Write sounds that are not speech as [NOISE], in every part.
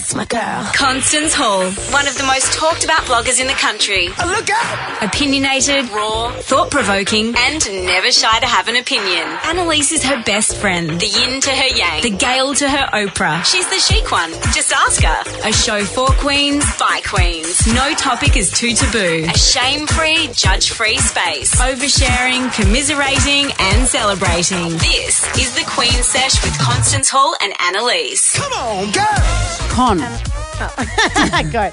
Yes, my girl. Constance Hall, one of the most talked about bloggers in the country. Oh, look out! Opinionated, raw, thought provoking, and never shy to have an opinion. Annalise is her best friend. The yin to her yang. The Gail to her Oprah. She's the chic one. Just ask her. A show for queens, by queens. No topic is too taboo. A shame free, judge free space. Oversharing, commiserating, and celebrating. This is the Queen Sesh with Constance Hall and Annalise. Come on, girls! Con. [LAUGHS] Go. [LAUGHS]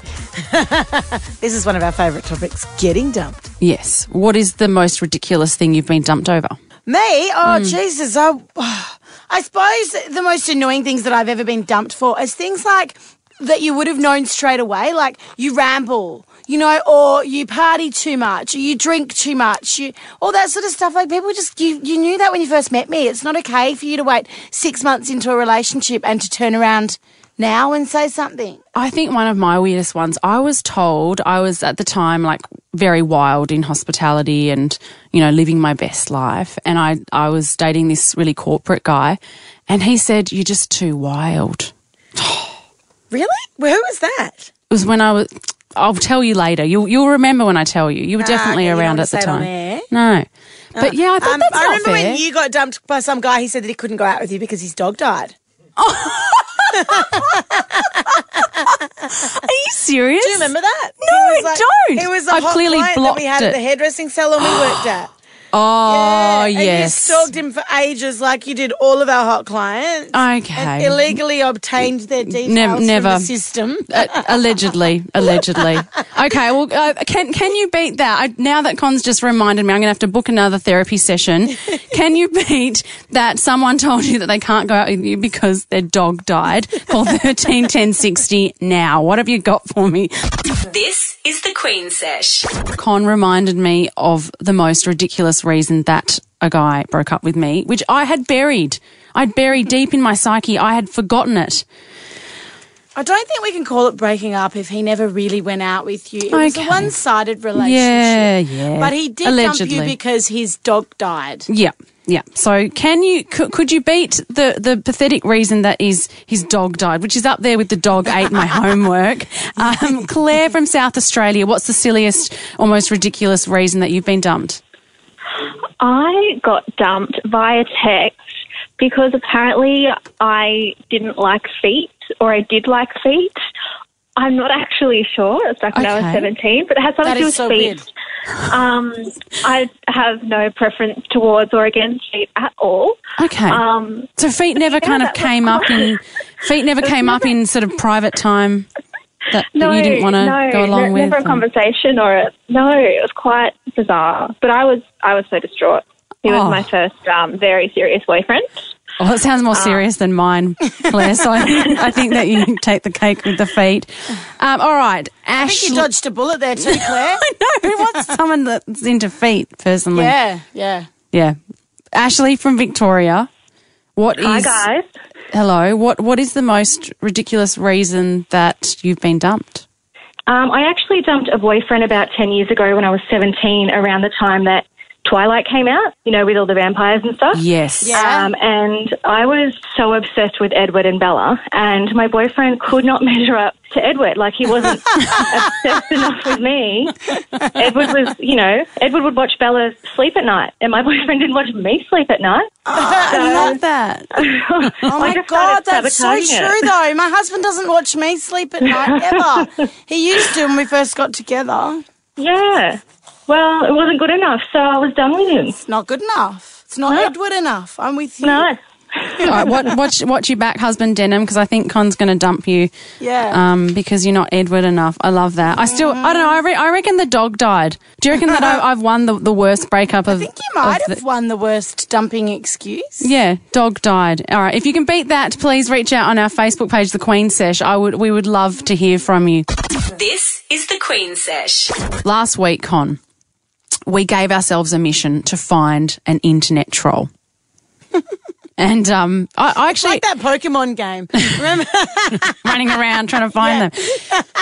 this is one of our favourite topics getting dumped. Yes. What is the most ridiculous thing you've been dumped over? Me? Oh, hmm. Jesus. I, [SIGHS] I suppose the most annoying things that I've ever been dumped for is things like that you would have known straight away, like you ramble. You know, or you party too much, or you drink too much, you, all that sort of stuff. Like people just, you, you knew that when you first met me. It's not okay for you to wait six months into a relationship and to turn around now and say something. I think one of my weirdest ones, I was told I was at the time like very wild in hospitality and, you know, living my best life. And I, I was dating this really corporate guy and he said, You're just too wild. [GASPS] Really? Well, who was that? It was when I was, I'll tell you later. You'll, you'll remember when I tell you. You were Ah, definitely okay, around at the say it on time. No. But yeah, I thought Um, that's I not remember fair. when you got dumped by some guy. He said that he couldn't go out with you because his dog died. [LAUGHS] Are you serious? Do you remember that? No, I like- don't. He was a I hot clearly client that blocked we had at it. the hairdressing salon we worked [GASPS] at. Oh, and yes. you stalked him for ages, like you did all of our hot clients. Okay. And illegally obtained their details Nev- never. from the system. [LAUGHS] Uh, allegedly, allegedly. Okay, well, uh, can can you beat that? I, now that Con's just reminded me, I'm going to have to book another therapy session. [LAUGHS] Can you beat that someone told you that they can't go out with you because their dog died? Call [LAUGHS] thirteen ten sixty now. What have you got for me? This is the Queen Sesh. Con reminded me of the most ridiculous reason that a guy broke up with me, which I had buried. I'd buried deep in my psyche. I had forgotten it. I don't think we can call it breaking up if he never really went out with you. It was a one-sided relationship. Yeah, yeah. But he did dump you because his dog died. Yeah, yeah. So can you could, could you beat the the pathetic reason that is his dog died, which is up there with the dog ate my [LAUGHS] homework? Um, Claire from South Australia, what's the silliest, almost ridiculous reason that you've been dumped? I got dumped via text because apparently I didn't like feet or I did like feet. I'm not actually sure. It's back when I was 17, but it has something That to do with so feet. Um, I have no preference towards or against feet at all. Okay. Um, so feet never kind of came up in feet never came up in sort of private time that, that no, you didn't want to no, go along ne- with. never a or- conversation or a, no. It was quite bizarre, but I was I was so distraught. He was Oh. my first um, very serious boyfriend. Well, it sounds more serious than mine, Claire. So I, [LAUGHS] I think that you take the cake with the feet. Um, all right, I think you dodged a bullet there too, [LAUGHS] Claire. I know. Who wants someone that's into feet, personally? yeah, yeah. Yeah. Ashley from Victoria. What is Hi guys. Hello. What what is the most ridiculous reason that you've been dumped? Um, I actually dumped a boyfriend about 10 years ago when I was 17, around the time that Twilight came out, you know, with all the vampires and stuff. Yes. Yeah. Um, and I was so obsessed with Edward and Bella, and my boyfriend could not [LAUGHS] measure up to Edward. Like, he wasn't [LAUGHS] obsessed enough with me. Edward was, you know, Edward would watch Bella sleep at night, and my [LAUGHS] boyfriend didn't watch me sleep at night. I love that. Oh my god, that's so sabotaging it. true though. My husband doesn't watch me sleep at night ever. he used to when we first got together. Yeah. Well, it wasn't good enough, so I was done with him. It's not good enough. It's not No. Edward enough. I'm with you. No. All [LAUGHS] right, what, watch, watch your back, husband Denim, because I think Con's going to dump you Yeah. um, because you're not Edward enough. I love that. I still, I don't know, I, re- I reckon the dog died. Do you reckon that I, [LAUGHS] I've won the, the worst breakup of I think you might have the- won the worst dumping excuse. Yeah, dog died. All right, if you can beat that, please reach out on our Facebook page, The Queen Sesh. I would, we would love to hear from you. This is the Queen Sesh. Last week, Con, we gave ourselves a mission to find an internet troll. [LAUGHS] And um, I, I actually like that Pokemon game. Remember? [LAUGHS] running around trying to find them.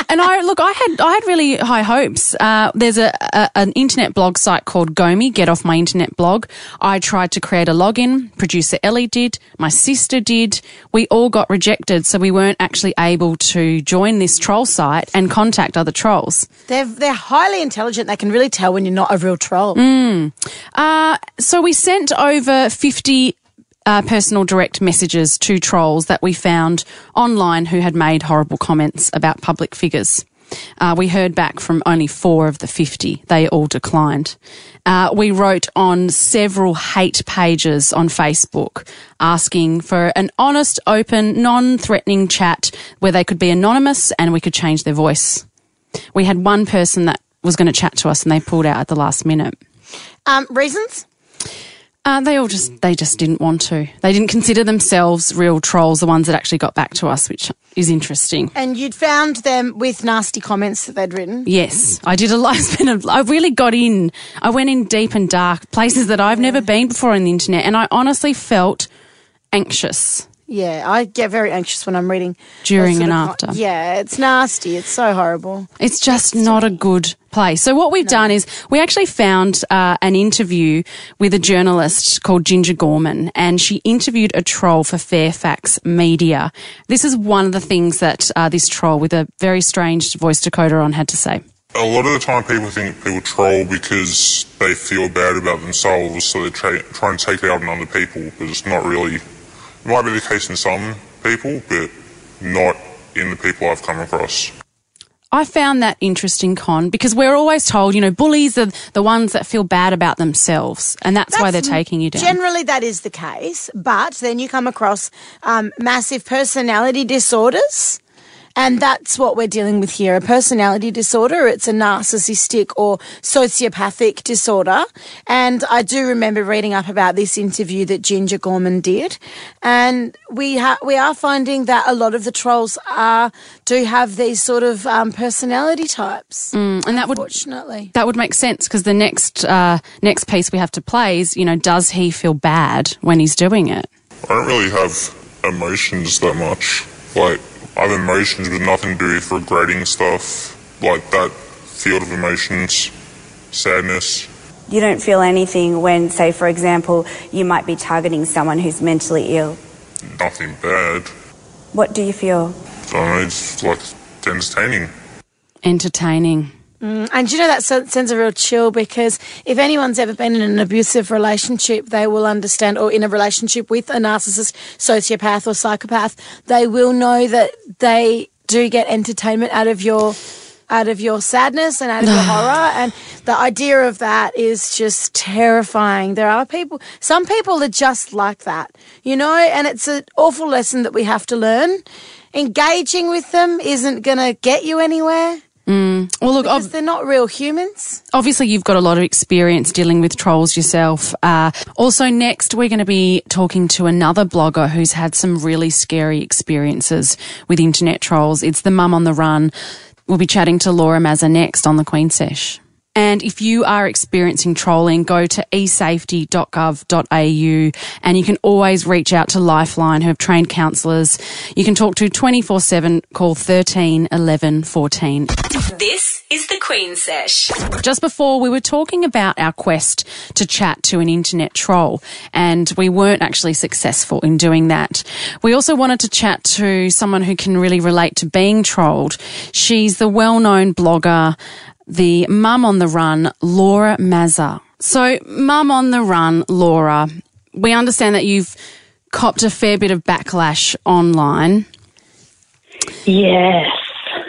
And I look, I had I had really high hopes. Uh, there's a, a an internet blog site called Gomi, Get Off My Internet Blog. I tried to create a login. Producer Ellie did. My sister did. We all got rejected, so we weren't actually able to join this troll site and contact other trolls. they're they're highly intelligent. They can really tell when you're not a real troll. Mm. Uh, so we sent over 50 uh, personal direct messages to trolls that we found online who had made horrible comments about public figures. Uh, we heard back from only four of the 50. They all declined. Uh, we wrote on several hate pages on Facebook asking for an honest, open, non threatening chat where they could be anonymous and we could change their voice. We had one person that was going to chat to us and they pulled out at the last minute. Um, reasons? Uh, they all just they just didn't want to. They didn't consider themselves real trolls, the ones that actually got back to us, which is interesting. And you'd found them with nasty comments that they'd written. Yes, I did a [LAUGHS] been a- I really got in. I went in deep and dark places that I've never been before on the internet, and I honestly felt anxious. Yeah, I get very anxious when I'm reading During and sort of con- after. Yeah, it's nasty. It's so horrible. It's just not a good place. So what we've done is we actually found uh, an interview with a journalist called Ginger Gorman, and she interviewed a troll for Fairfax Media. This is one of the things that uh, this troll with a very strange voice decoder on had to say. A lot of the time, people think people troll because they feel bad about themselves, so they try, try and take it out on other people. But it's not really. It might be the case in some people, but not in the people I've come across. I found that interesting, Con, because we're always told, you know, bullies are the ones that feel bad about themselves, and that's, why they're taking you down. Generally, that is the case, but then you come across um, massive personality disorders. And that's what we're dealing with here. A personality disorder. It's a narcissistic or sociopathic disorder. And I do remember reading up about this interview that Ginger Gorman did. And we ha- we are finding that a lot of the trolls are, do have these sort of um, personality types. and that would Unfortunately. that would make sense because the next uh, next piece we have to play is, you know, does he feel bad when he's doing it? I don't really have emotions that much. Like, I have emotions, but nothing to do with regretting stuff. Like that field of emotions, sadness. You don't feel anything when, say, for example, you might be targeting someone who's mentally ill. Nothing bad. What do you feel? I don't know, it's like entertaining. Entertaining. Mm, and you know that sends a real chill because if anyone's ever been in an abusive relationship, they will understand, or in a relationship with a narcissist, sociopath, or psychopath, they will know that they do get entertainment out of your out of your sadness and out of your [SIGHS] horror. And the idea of that is just terrifying. There are people some people are just like that you know and it's an awful lesson that we have to learn. Engaging with them isn't going to get you anywhere Well, look, because ob- they're not real humans. obviously you've got a lot of experience dealing with trolls yourself. Uh, also, next we're going to be talking to another blogger who's had some really scary experiences with internet trolls. It's the Mum on the Run. We'll be chatting to Laura Mazza next on the Queen Sesh. And if you are experiencing trolling, go to esafety.gov.au and you can always reach out to Lifeline who have trained counsellors. You can talk to 24 7, call 13 11 14. This is the Queen Sesh. Just before we were talking about our quest to chat to an internet troll and we weren't actually successful in doing that. We also wanted to chat to someone who can really relate to being trolled. She's the well-known blogger, the mum on the run, Laura Mazza. So mum on the run, Laura, we understand that you've copped a fair bit of backlash online. Yes.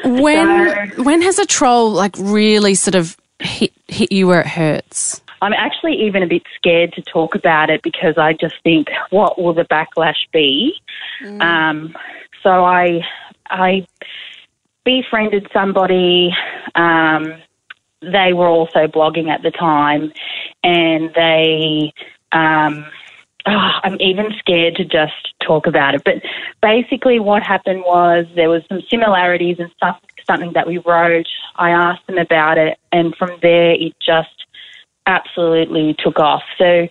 When when has a troll like really sort of hit hit you where it hurts? I'm actually even a bit scared to talk about it because I just think, what will the backlash be? Um, so I, I befriended somebody. Um, they were also blogging at the time, and they. Um, oh, I'm even scared to just talk about it. But basically, what happened was there was some similarities and stuff, something that we wrote. I asked them about it, and from there, it just absolutely took off. So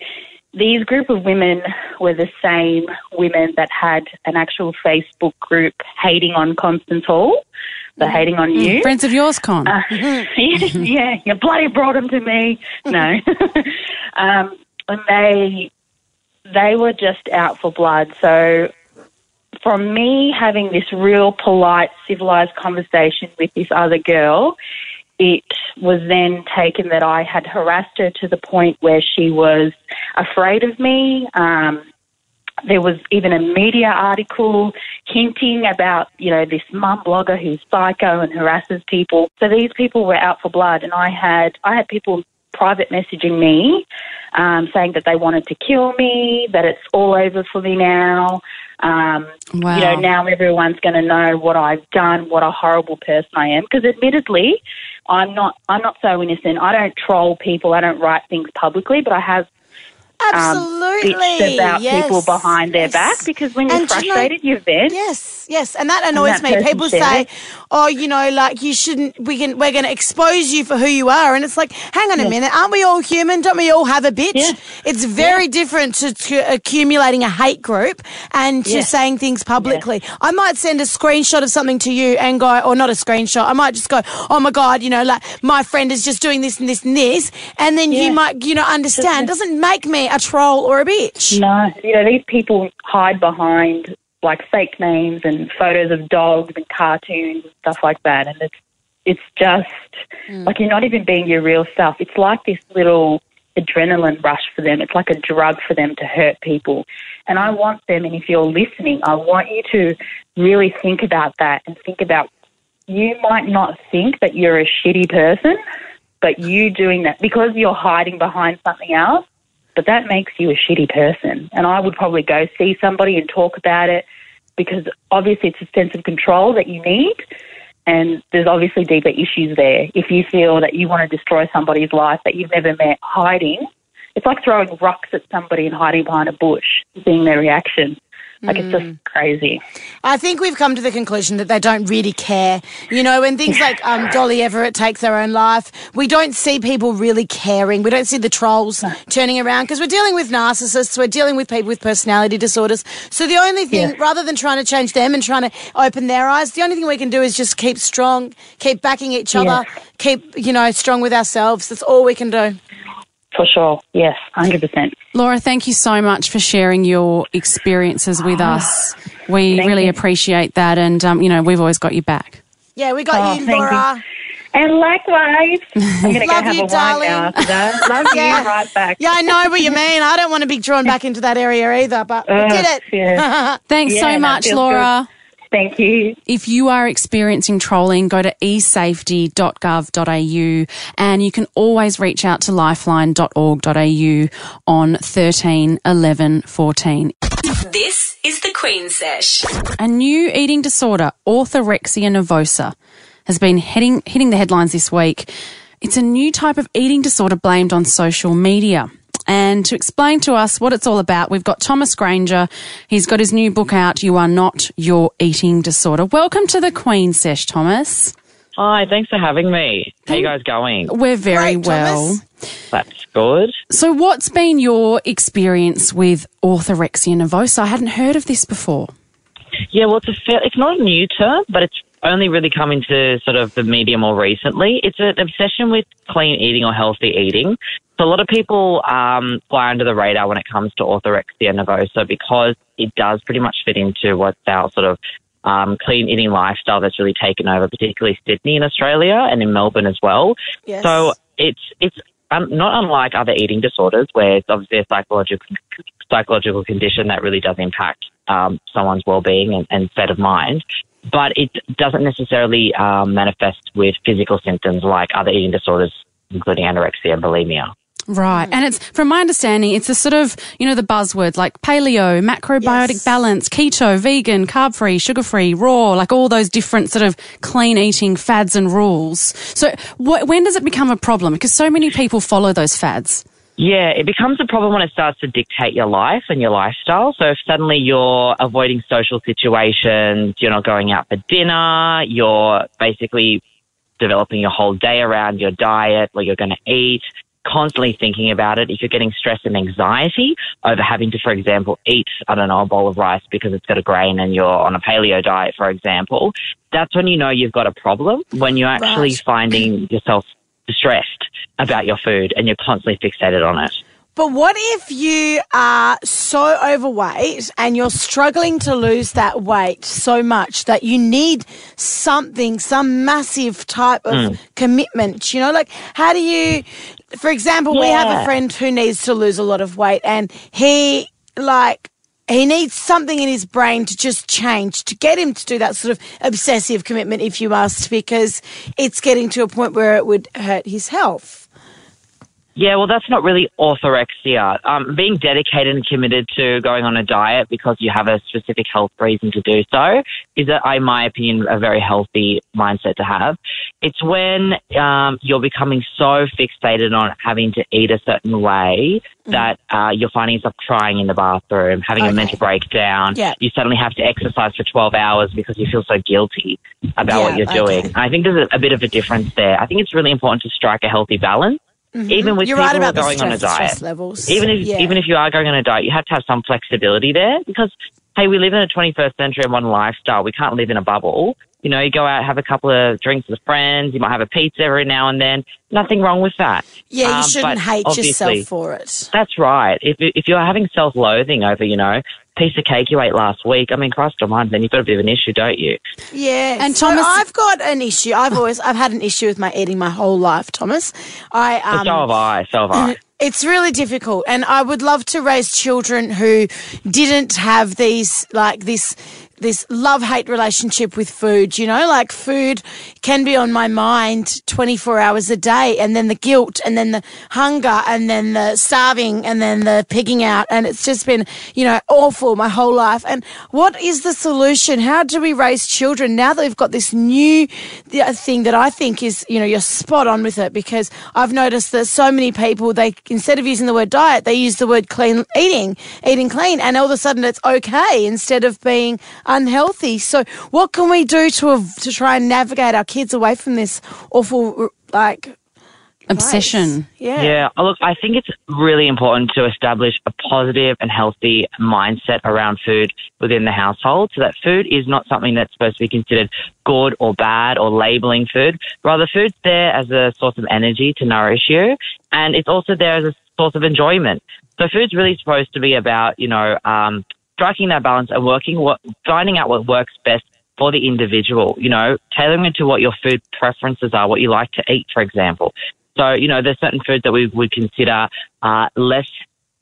these group of women were the same women that had an actual Facebook group hating on Constance Hall. The hating on you. Friends of yours, Con. Uh, [LAUGHS] yeah, you bloody brought them to me. No, [LAUGHS] um, and they they were just out for blood. So from me having this real polite, civilized conversation with this other girl, it was then taken that I had harassed her to the point where she was afraid of me. Um, there was even a media article hinting about, you know, this mum blogger who's psycho and harasses people. So these people were out for blood, and I had I had people private messaging me um, saying that they wanted to kill me, that it's all over for me now. Um, Wow. You know, now everyone's going to know what I've done, what a horrible person I am. Because admittedly, I'm not. I'm not so innocent. I don't troll people. I don't write things publicly, but I have Absolutely. um, bitched about yes. people behind their yes. back because when you're And do you know- frustrated, you vent. Yes, yes, and that annoys that me. People say, "Oh, you know, like you shouldn't. We can. We're going to expose you for who you are." And it's like, hang on a minute, aren't we all human? Don't we all have a bitch? Yeah. It's very different to, to accumulating a hate group and to Yeah. saying things publicly. I might send a screenshot of something to you and go, or not a screenshot. I might just go, "Oh my god, you know, like my friend is just doing this and this and this," and then you might, you know, understand. Doesn't make me a troll or a bitch. No, you know these people hide behind like fake names and photos of dogs and cartoons and stuff like that, and it's it's just hmm. like you're not even being your real self. It's like this little adrenaline rush for them. It's like a drug for them to hurt people. And I want them, and if you're listening, I want you to really think about that and think about you might not think that you're a shitty person, but you doing that because you're hiding behind something else but that makes you a shitty person. And I would probably go see somebody and talk about it because obviously it's a sense of control that you need. And there's obviously deeper issues there. If you feel that you want to destroy somebody's life that you've never met, hiding, it's like throwing rocks at somebody and hiding behind a bush, seeing their reaction. Like it's just crazy. I think we've come to the conclusion that they don't really care. You know, when things like um, [LAUGHS] Dolly Everett takes her own life, we don't see people really caring. We don't see the trolls turning around because we're dealing with narcissists, we're dealing with people with personality disorders. So the only thing, Yeah. rather than trying to change them and trying to open their eyes, the only thing we can do is just keep strong, keep backing each other, keep, you know, strong with ourselves. That's all we can do. For sure. Yes, 100%. Laura, thank you so much for sharing your experiences with us. We Thank really you. appreciate that, and um, you know we've always got you back. Yeah, we got Oh, you, thank you. Laura. And likewise, [LAUGHS] I'm going to go Love have you, a wine darling. now after that. Love [LAUGHS] Yeah. you right back. Yeah, I know what you mean. I don't want to be drawn back into that area either, but we [LAUGHS] did it. yeah. Thanks Yeah, so much, feels Laura. Thank you. If you are experiencing trolling, go to esafety.gov.au and you can always reach out to lifeline.org.au on 13 11 14. This is the Queen Sesh. A new eating disorder, orthorexia nervosa, has been hitting, hitting the headlines this week. It's a new type of eating disorder blamed on social media. And to explain to us what it's all about, we've got Thomas Granger. He's got his new book out, You Are Not Your Eating Disorder. Welcome to the Queen Sesh, Thomas. Hi, thanks for having me. How you guys going? We're very Great, well. Thomas. That's good. So, what's been your experience with orthorexia nervosa? I hadn't heard of this before. Yeah, well, it's a fair, it's not a new term, but it's only really come into sort of the media more recently. It's an obsession with clean eating or healthy eating. So a lot of people um, fly under the radar when it comes to orthorexia nervosa because it does pretty much fit into what's our sort of um, clean eating lifestyle that's really taken over, particularly Sydney in Australia and in Melbourne as well. Yes. So it's it's um, not unlike other eating disorders, where it's obviously a psychological psychological condition that really does impact um, someone's well-being and, and state of mind. But it doesn't necessarily um, manifest with physical symptoms like other eating disorders, including anorexia and bulimia. Right. And it's, from my understanding, it's a sort of, you know, the buzzwords like paleo, macrobiotic Yes. balance, keto, vegan, carb free, sugar free, raw, like all those different sort of clean eating fads and rules. So wh- when does it become a problem? Because so many people follow those fads. Yeah, it becomes a problem when it starts to dictate your life and your lifestyle. So if suddenly you're avoiding social situations, you're not going out for dinner, you're basically developing your whole day around your diet, what you're going to eat, constantly thinking about it, if you're getting stress and anxiety over having to, for example, eat, I don't know, a bowl of rice because it's got a grain and you're on a paleo diet, for example, that's when you know you've got a problem. When you're actually Right. finding yourself stressed about your food and you're constantly fixated on it. But what if you are so overweight and you're struggling to lose that weight so much that you need something, some massive type of mm. commitment? You know, like how do you, for example, we have a friend who needs to lose a lot of weight and he, like, he needs something in his brain to just change to get him to do that sort of obsessive commitment, if you must, because it's getting to a point where it would hurt his health. Yeah, well, that's not really orthorexia. Um, being dedicated and committed to going on a diet because you have a specific health reason to do so is, in my opinion, a very healthy mindset to have. It's when um, you're becoming so fixated on having to eat a certain way that uh, you're finding yourself crying in the bathroom, having a mental breakdown. Yeah. You suddenly have to exercise for 12 hours because you feel so guilty about what you're doing. okay. I think there's a, a bit of a difference there. I think it's really important to strike a healthy balance. Even with Mm-hmm. You're people right who are about going on a diet, stress levels. even if Yeah. even if you are going on a diet, you have to have some flexibility there because hey, we live in a 21st century and modern lifestyle. We can't live in a bubble. You know, you go out, have a couple of drinks with friends. You might have a pizza every now and then. Nothing wrong with that. Yeah, you Um, shouldn't hate yourself for it. That's right. If if you're having self-loathing over, you know, piece of cake you ate last week, I mean, Christ almighty, then you've got a bit of an issue, don't you? Yeah. And so Thomas- I've got an issue. I've always I've had an issue with my eating my whole life, Thomas. I um so have I. So have I. [CLEARS THROAT] it's really difficult and I would love to raise children who didn't have these like this this love hate relationship with food, you know, like food can be on my mind 24 hours a day and then the guilt and then the hunger and then the starving and then the pigging out and it's just been, you know, awful my whole life. And what is the solution? How do we raise children now that we've got this new uh, thing that I think is, you know, you're spot on with it because I've noticed that so many people, they, instead of using the word diet, they use the word clean eating, eating clean. And all of a sudden it's okay instead of being unhealthy. So what can we do to, to try and navigate our kids away from this awful, like, Obsession. yeah. Yeah, uh, look, I think it's really important to establish a positive and healthy mindset around food within the household so that food is not something that's supposed to be considered good or bad or labeling food. Rather, food's there as a source of energy to nourish you, and it's also there as a source of enjoyment. So food's really supposed to be about, you know, um, striking that balance and working, what, finding out what works best for the individual, you know, tailoring it to what your food preferences are, what you like to eat, for example. So, you know, there's certain foods that we would consider uh, less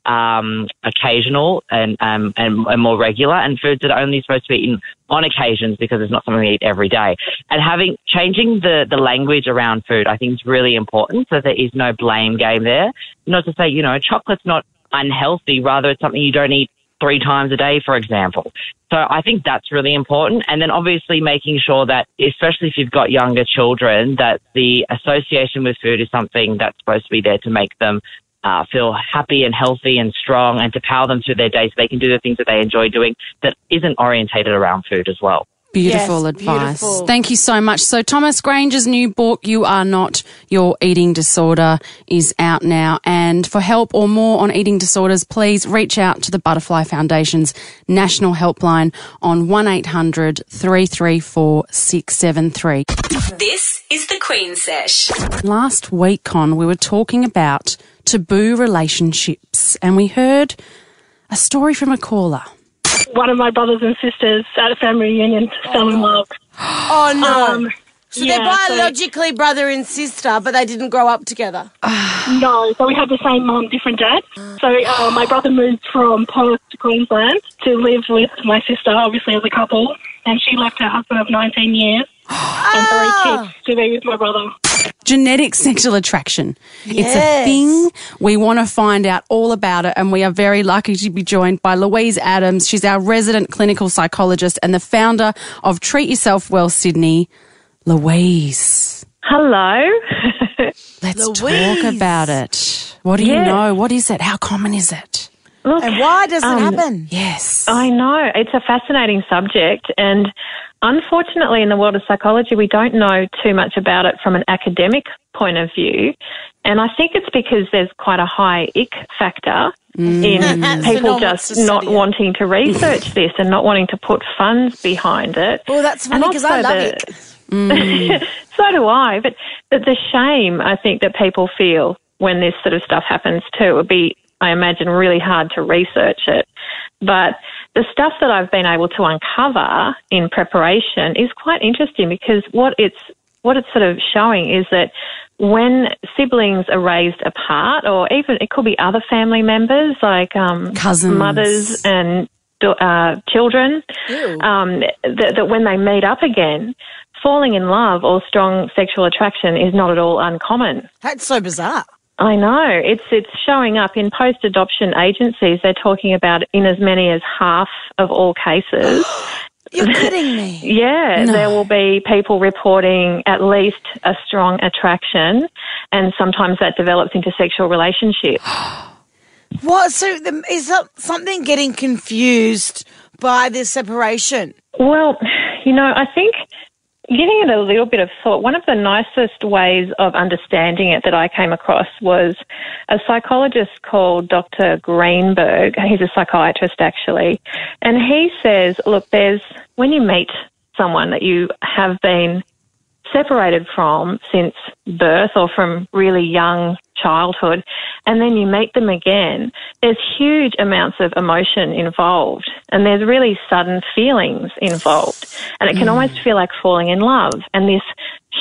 um, occasional and, um, and and more regular, and foods that are only supposed to be eaten on occasions because it's not something we eat every day. And having changing the the language around food, I think is really important, so there is no blame game there. Not to say, you know, chocolate's not unhealthy, rather it's something you don't eat three times a day, for example. So I think that's really important. And then obviously making sure that, especially if you've got younger children, that the association with food is something that's supposed to be there to make them uh, feel happy and healthy and strong and to power them through their day so they can do the things that they enjoy doing that isn't orientated around food as well. Beautiful Yes, advice. beautiful. Thank you so much. So Thomas Granger's new book, You Are Not Your Eating Disorder, is out now. And for help or more on eating disorders, please reach out to the Butterfly Foundation's national helpline on 1800 334 673. This is the Queen Sesh. Last week, Con, we were talking about taboo relationships and we heard a story from a caller. One of my brothers and sisters at a family reunion fell in love. Oh, no. Um, so yeah, they're so- biologically brother and sister, but they didn't grow up together. [SIGHS] No, so we had the same mum, different dad. So uh, my brother moved from Perth to Queensland to live with my sister, obviously as a couple, and she left her husband of 19 years and three kids to be with my brother. genetic sexual attraction. It's a thing. We want to find out all about it, and we are very lucky to be joined by Louise Adams. She's our resident clinical psychologist and the founder of Treat Yourself Well Sydney. Louise, Hello. [LAUGHS] let's Louise. talk about it. What do you know? What is it? How common is it? Look, And why does it Um, happen? Yes. I know it's a fascinating subject, and unfortunately, in the world of psychology, we don't know too much about it from an academic point of view. And I think it's because there's quite a high ick factor mm. in [LAUGHS] So no people just not it. wanting to research this and not wanting to put funds behind it. Well, that's funny because I love it. [LAUGHS] so do I. But the, the shame I think that people feel when this sort of stuff happens too would be, I imagine, really hard to research it. But the stuff that I've been able to uncover in preparation is quite interesting because what it's what it's sort of showing is that when siblings are raised apart, or even it could be other family members like um, Cousins. mothers and uh, children, um, that, that when they meet up again, falling in love or strong sexual attraction is not at all uncommon. That's so bizarre. I know it's it's showing up in post adoption agencies. They're talking about in as many as half of all cases. [GASPS] You're kidding me. [LAUGHS] Yeah, No. there will be people reporting at least a strong attraction, and sometimes that develops into sexual relationships. [GASPS] What? So the, is that something getting confused by this separation? Well, [SIGHS] you know, I think giving it a little bit of thought, one of the nicest ways of understanding it that I came across was a psychologist called Dr. Greenberg. He's a psychiatrist actually. And he says, look, there's, when you meet someone that you have been separated from since birth or from really young childhood, and then you meet them again, there's huge amounts of emotion involved and there's really sudden feelings involved. And it can hmm. almost feel like falling in love and this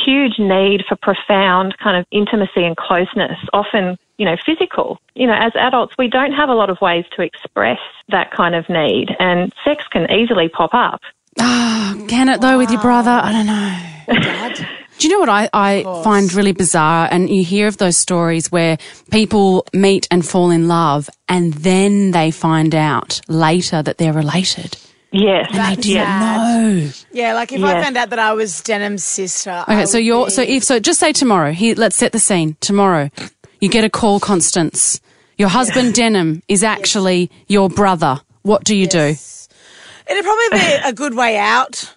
huge need for profound kind of intimacy and closeness, often, you know, physical. You know, as adults, we don't have a lot of ways to express that kind of need and sex can easily pop up. Ah, can it though with your brother? I don't know. Do you know what I, I find really bizarre? And you hear of those stories where people meet and fall in love and then they find out later that they're related. Yes. And they didn't yes. know. Yeah, like if I found out that I was Denim's sister. I Okay, so you're be- so if so just say tomorrow. Here let's set the scene. Tomorrow. You get a call, Constance. Your husband Denham is actually your brother. What do you do? It'd probably be a good way out.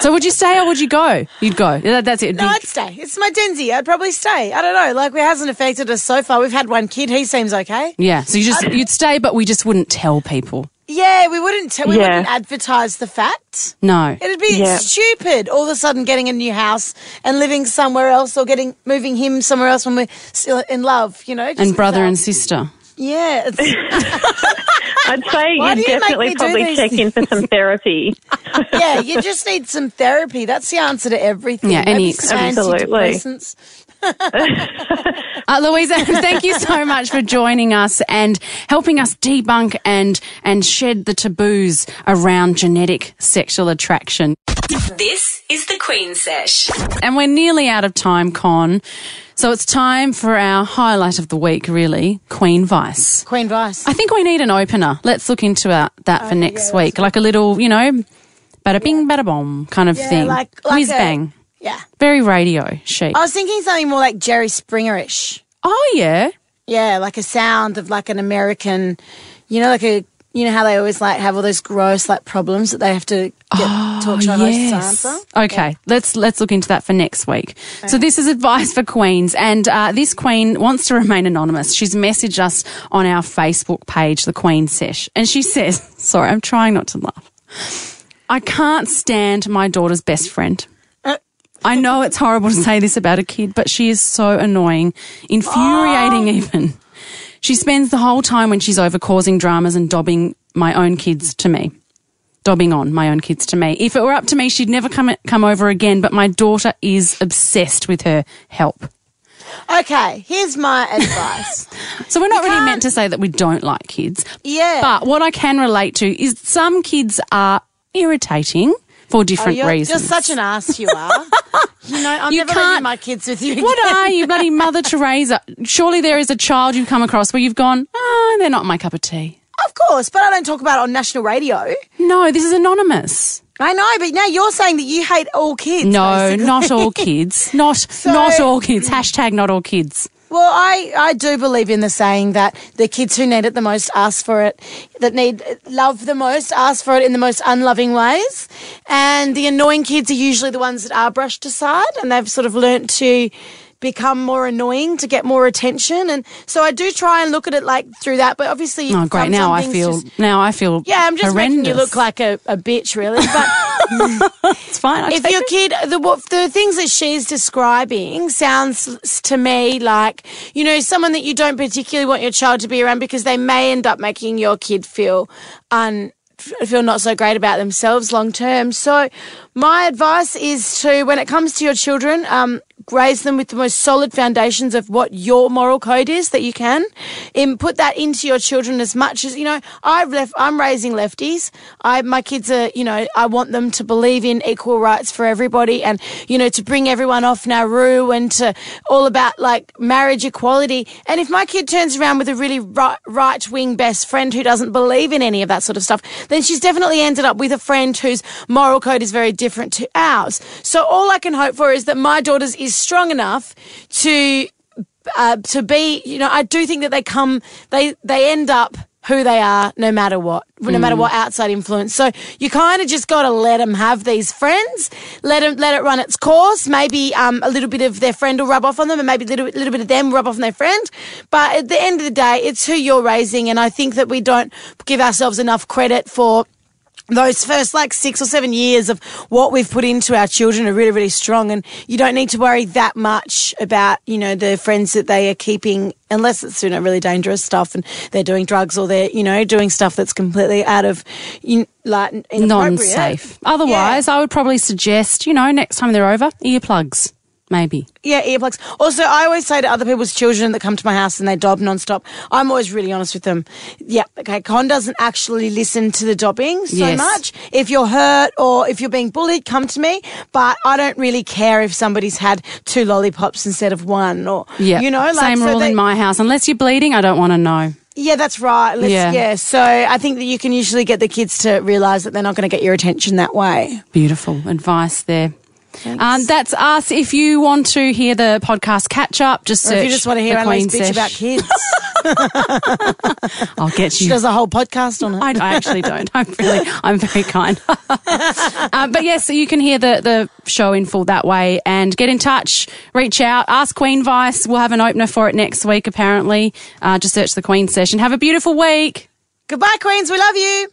So would you stay or would you go? You'd go. Yeah, That's it. It'd No, be- I'd stay. It's my Denzi. I'd probably stay. I don't know. Like, it hasn't affected us so far. We've had one kid. He seems okay. yeah. So you just you'd stay, but we just wouldn't tell people. Yeah, we wouldn't. T- we Yeah. wouldn't advertise the fact. No. It'd be Yeah. stupid. All of a sudden, getting a new house and living somewhere else, or getting moving him somewhere else when we're still in love. You know, just And brother without- and sister. yeah. It's, [LAUGHS] I'd say Why you'd you make definitely do probably these check in for some therapy. [LAUGHS] yeah, you just need some therapy. That's the answer to everything. Yeah, any Maybe some Absolutely. antidepressants. Uh, Louisa, [LAUGHS] thank you so much for joining us and helping us debunk and and shed the taboos around genetic sexual attraction. This is the Queen Sesh. And we're nearly out of time, Con. So it's time for our highlight of the week, really, Queen Vice. Queen Vice. I think we need an opener. Let's look into that, that for next week. Like a little, you know, bada bing, bada bom kind of Yeah, thing. like- like Whiz a- bang. Yeah. Very radio chic. I was thinking something more like Jerry Springerish. oh, yeah. Yeah, like a sound of like an American, you know, like a, you know how they always like have all those gross like problems that they have to get talk show hosts to answer. Okay, let's let's look into that for next week. So this is advice for queens, and uh, this queen wants to remain anonymous. She's messaged us on our Facebook page, the Queen Sesh, and she says, [LAUGHS] "Sorry, I'm trying not to laugh. I can't stand my daughter's best friend." [LAUGHS] I know it's horrible to say this about a kid, but she is so annoying, infuriating oh. even. She spends the whole time when she's over causing dramas and dobbing my own kids to me. Dobbing on my own kids to me. If it were up to me, she'd never come come over again, but my daughter is obsessed with her help. Okay, here's my advice. [LAUGHS] So we're not really can't- meant to say that we don't like kids. Yeah. But what I can relate to is some kids are irritating for Oh, different you're, reasons. you're such an ass, you are. [LAUGHS] you know, I'm You never can't- my kids with you. What again. are you, bloody Mother [LAUGHS] Teresa? Surely there is a child you've come across where you've gone, ah, they're not my cup of tea. Of course, but I don't talk about it on national radio. No, this is anonymous. I know, but now you're saying that you hate all kids. No, basically. not all [LAUGHS] kids. Not not all kids. Hashtag not all kids. Well, I, I do believe in the saying that the kids who need it the most ask for it, that need love the most ask for it in the most unloving ways. And the annoying kids are usually the ones that are brushed aside and they've sort of learnt to become more annoying to get more attention. And so I do try and look at it like through that. But obviously, Oh, great! Now I feel just- now I feel yeah, I'm just horrendous. making you look like a, a bitch, really. But [LAUGHS] [LAUGHS] it's fine. I if your it. kid, the the things that she's describing sounds to me like you know someone that you don't particularly want your child to be around because they may end up making your kid feel un feel not so great about themselves long term. So my advice is to when it comes to your children, um, raise them with the most solid foundations of what your moral code is that you can. And put that into your children as much as you know i've left i'm raising lefties. I my kids are you know i want them to believe in equal rights for everybody and you know to bring everyone off nauru and to all about like marriage equality. And if my kid turns around with a really right, right wing best friend who doesn't believe in any of that sort of stuff then she's definitely ended up with a friend whose moral code is very different to ours. So all i can hope for is that my daughter's is strong enough to uh, to be, you know, I do think that they come, they they end up who they are no matter what, no matter what outside influence. So you kind of just got to let them have these friends, let them let it run its course. Maybe um, a little bit of their friend will rub off on them, and maybe a little, little bit of them rub off on their friend. But at the end of the day, it's who you're raising, and I think that we don't give ourselves enough credit for those first like six or seven years of what we've put into our children are really, really strong. And you don't need to worry that much about, you know, the friends that they are keeping unless it's, you know, really dangerous stuff and they're doing drugs or they're, you know, doing stuff that's completely out of, you, like, inappropriate. non-safe. Otherwise, I would probably suggest you know next time they're over earplugs, maybe. Yeah, earplugs. Also, I always say to other people's children that come to my house and they dob nonstop, I'm always really honest with them. Yeah, okay, Con doesn't actually listen to the dobbing so Yes. much. If you're hurt or if you're being bullied, come to me. But I don't really care if somebody's had two lollipops instead of one or, Yeah, you know, like, same so rule they- in my house. Unless you're bleeding, I don't want to know. Yeah, that's right. Let's, Yeah. yeah. So I think that you can usually get the kids to realise that they're not going to get your attention that way. Beautiful advice there. Um, that's us. If you want to hear the podcast catch up, just Or if you just want to hear Annalise bitch about kids. [LAUGHS] I'll get you. She does a whole podcast on it. I, I actually don't. I'm really, I'm very kind. um, [LAUGHS] but yes, so you can hear the, the show in full that way and get in touch, reach out, ask Queen Vice. We'll have an opener for it next week, apparently. Uh, just search the Queen session. Have a beautiful week. Goodbye, Queens. We love you.